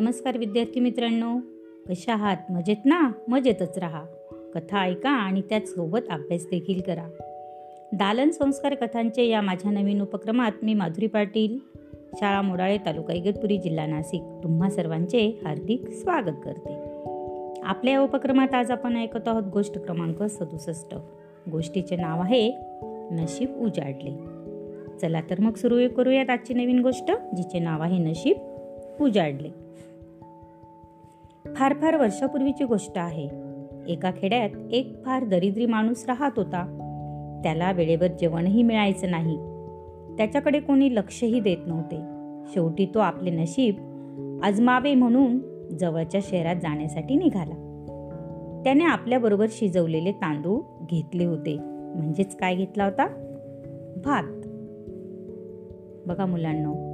नमस्कार विद्यार्थी मित्रांनो. कशा आहात? मजेत ना? मजेतच राहा. कथा ऐका आणि त्याचसोबत अभ्यास देखील करा. दालन संस्कार कथांचे या माझ्या नवीन उपक्रमात मी माधुरी पाटील शाळा मोडाळे तालुका इगतपुरी जिल्हा नाशिक तुम्हा सर्वांचे हार्दिक स्वागत करते. आपल्या या उपक्रमात आज आपण ऐकत आहोत गोष्ट क्रमांक सदुसष्ट. गोष्टीचे नाव आहे नशीब उजाडले. चला तर मग सुरू करूयात आजची नवीन गोष्ट जिचे नाव आहे नशीब उजाडले. फार फार वर्षापूर्वीची गोष्ट आहे. एका खेड्यात एक फार दरिद्री माणूस राहत होता. त्याला वेळेवर जेवणही मिळायचं नाही. त्याच्याकडे कोणी लक्षही देत नव्हते. शेवटी तो आपले नशीब आजमावे म्हणून जवळच्या शहरात जाण्यासाठी निघाला. त्याने आपल्याबरोबर शिजवलेले तांदूळ घेतले होते. म्हणजेच काय घेतला होता? भात. बघा मुलांना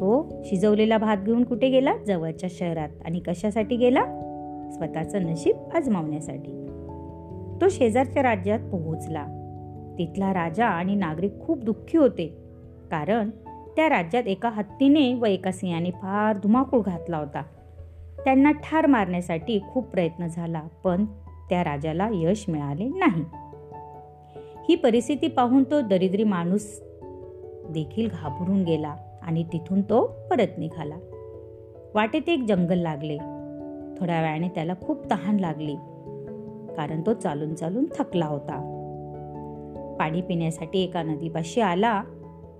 तो शिजवलेला भात घेऊन कुठे गेला? जवळच्या शहरात. आणि कशासाठी गेला? स्वतःचं नशीब आजमावण्यासाठी तो शेजारच्या राज्यात पोहोचला. तिथला राजा आणि नागरिक खूप दुःखी होते. कारण त्या राज्यात एका हत्तीने व एका सिंहाने फार धुमाकूळ घातला होता. त्यांना ठार मारण्यासाठी खूप प्रयत्न झाला पण त्या राजाला यश मिळाले नाही. ही परिस्थिती पाहून तो दरिद्री माणूस देखील घाबरून गेला. आणि तिथून तो परत निघाला. वाटेत एक जंगल लागले. थोड्या वेळाने त्याला खूप तहान लागली कारण तो चालून चालून थकला होता. पाणी पिण्यासाठी एका नदीपाशी आला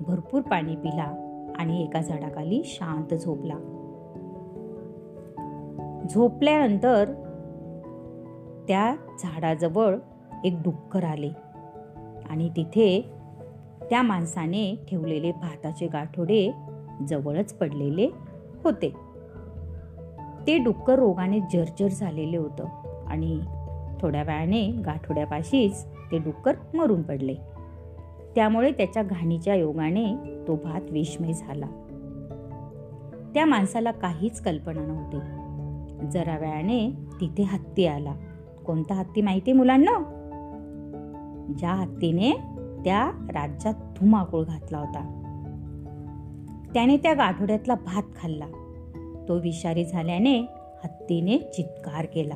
भरपूर पाणी पिला आणि एका झाडाखाली शांत झोपला. झोपल्यानंतर त्या झाडाजवळ एक डुक्कर आले आणि तिथे त्या माणसाने ठेवलेले भाताचे गाठोडे जवळच पडलेले होते. ते डुक्कर रोगाने जर्जर झालेले होतं आणि थोड्या वेळाने गाठोड्यापाशीच ते डुक्कर मरून पडले. त्यामुळे त्याच्या घाणीच्या योगाने तो भात विषमय झाला. त्या माणसाला काहीच कल्पना नव्हती. जरा वेळाने तिथे हत्ती आला. कोणता हत्ती माहिती मुलांना? ज्या हत्तीने त्या राज्यात धुमाकूळ घातला होता. त्याने त्या गाठोड्यातला भात खाल्ला. तो विषारी झाल्याने हत्तीने चित्कार केला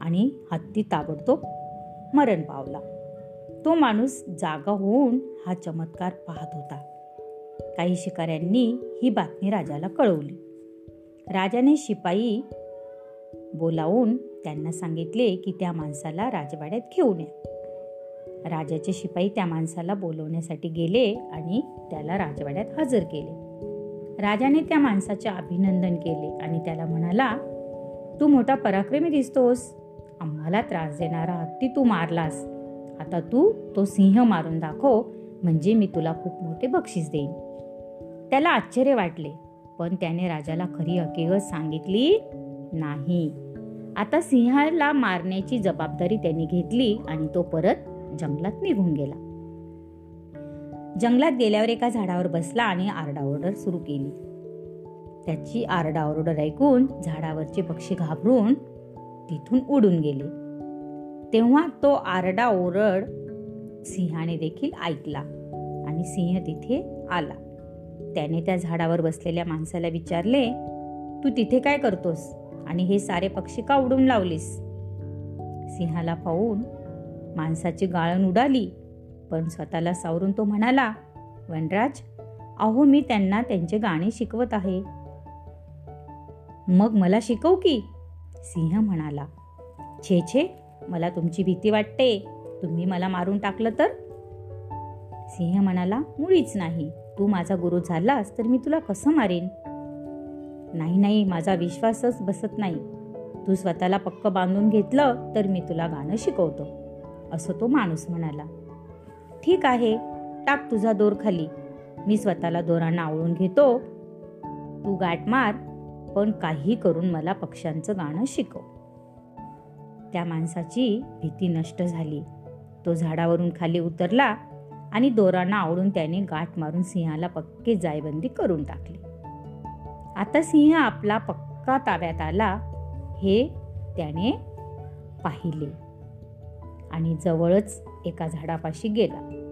आणि हत्ती ताबडतोब मरण पावला. तो माणूस जागा होऊन हा चमत्कार पाहत होता. काही शिकाऱ्यांनी ही बातमी राजाला कळवली. राजाने शिपाई बोलावून त्यांना सांगितले की त्या माणसाला राजवाड्यात घेऊन या. राजाचे शिपाई त्या माणसाला बोलवण्यासाठी गेले आणि त्याला राजवाड्यात हजर केले. राजाने त्या माणसाचे अभिनंदन केले आणि त्याला म्हणाला तू मोठा पराक्रमी दिसतोस. आम्हाला त्रास देणारा हत्ती तू मारलास. आता तू तो सिंह मारून दाखव म्हणजे मी तुला खूप मोठे बक्षीस देईन. त्याला आश्चर्य वाटले पण त्याने राजाला खरी हकीकत सांगितली नाही. आता सिंहाला मारण्याची जबाबदारी त्यांनी घेतली आणि तो परत जंगलात निघून गेला. जंगलात गेल्यावर एका झाडावर बसला आणि आरडाओरडर सुरू केली. त्याची आरडाओरडर ऐकून झाडावरचे पक्षी घाबरून तिथून उडून गेले. तेव्हा तो आरडाओरड सिंहाने देखील ऐकला आणि सिंह तिथे आला. त्याने त्या झाडावर बसलेल्या माणसाला विचारले तू तिथे काय करतोस आणि हे सारे पक्षी का उडून लावलीस? सिंहाला पाहून माणसाची गाळण उडाली. पण स्वतःला सावरून तो म्हणाला वनराज अहो मी त्यांना त्यांचे गाणे शिकवत आहे. मग मला शिकव की सिंह म्हणाला. छे छे मला तुमची भीती वाटते. तुम्ही मला मारून टाकलं तर? सिंह म्हणाला मुळीच नाही. तू माझा गुरु झालास तर मी तुला कसं मारेन? नाही नाही माझा विश्वासच बसत नाही. तू स्वतःला पक्क बांधून घेतलं तर मी तुला गाणं शिकवतो. असं तो माणूस म्हणाला. ठीक आहे टाक तुझा दोर खाली. मी स्वतःला दोरांना आवळून घेतो. तू गाठ मार पण काही करून मला पक्ष्यांचं गाणं शिकव. त्या माणसाची भीती नष्ट झाली. तो झाडावरून खाली उतरला आणि दोरांना आवडून त्याने गाठ मारून सिंहाला पक्के जायबंदी करून टाकली. आता सिंह आपला पक्का ताब्यात आला हे त्याने पाहिले. आणि जवळच एका झाडापाशी गेला.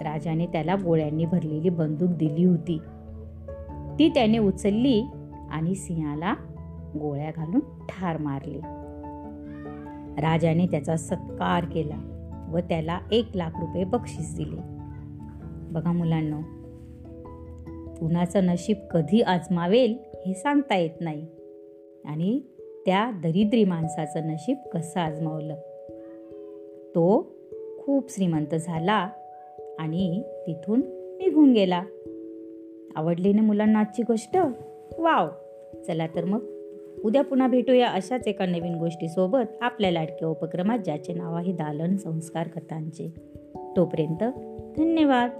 राजाने त्याला गोळ्यांनी भरलेली बंदूक दिली होती. ती त्याने उचलली आणि सिंहाला गोळ्या घालून ठार मारले. राजाने त्याचा सत्कार केला व त्याला एक लाख रुपये बक्षीस दिले. बघा मुलांना कुणाचं नशीब कधी आजमावेल हे सांगता येत नाही. आणि त्या दरिद्री माणसाचं नशीब कसं आजमावलं? तो खूप श्रीमंत झाला आणि तिथून निघून गेला. आवडली ना मुलांना आजची गोष्ट? वाव! चला तर मग उद्या पुन्हा भेटूया अशाच एका नवीन गोष्टीसोबत आपल्या लाडक्या उपक्रमात ज्याचे नाव आहे दालन संस्कार कथांचे. तोपर्यंत धन्यवाद!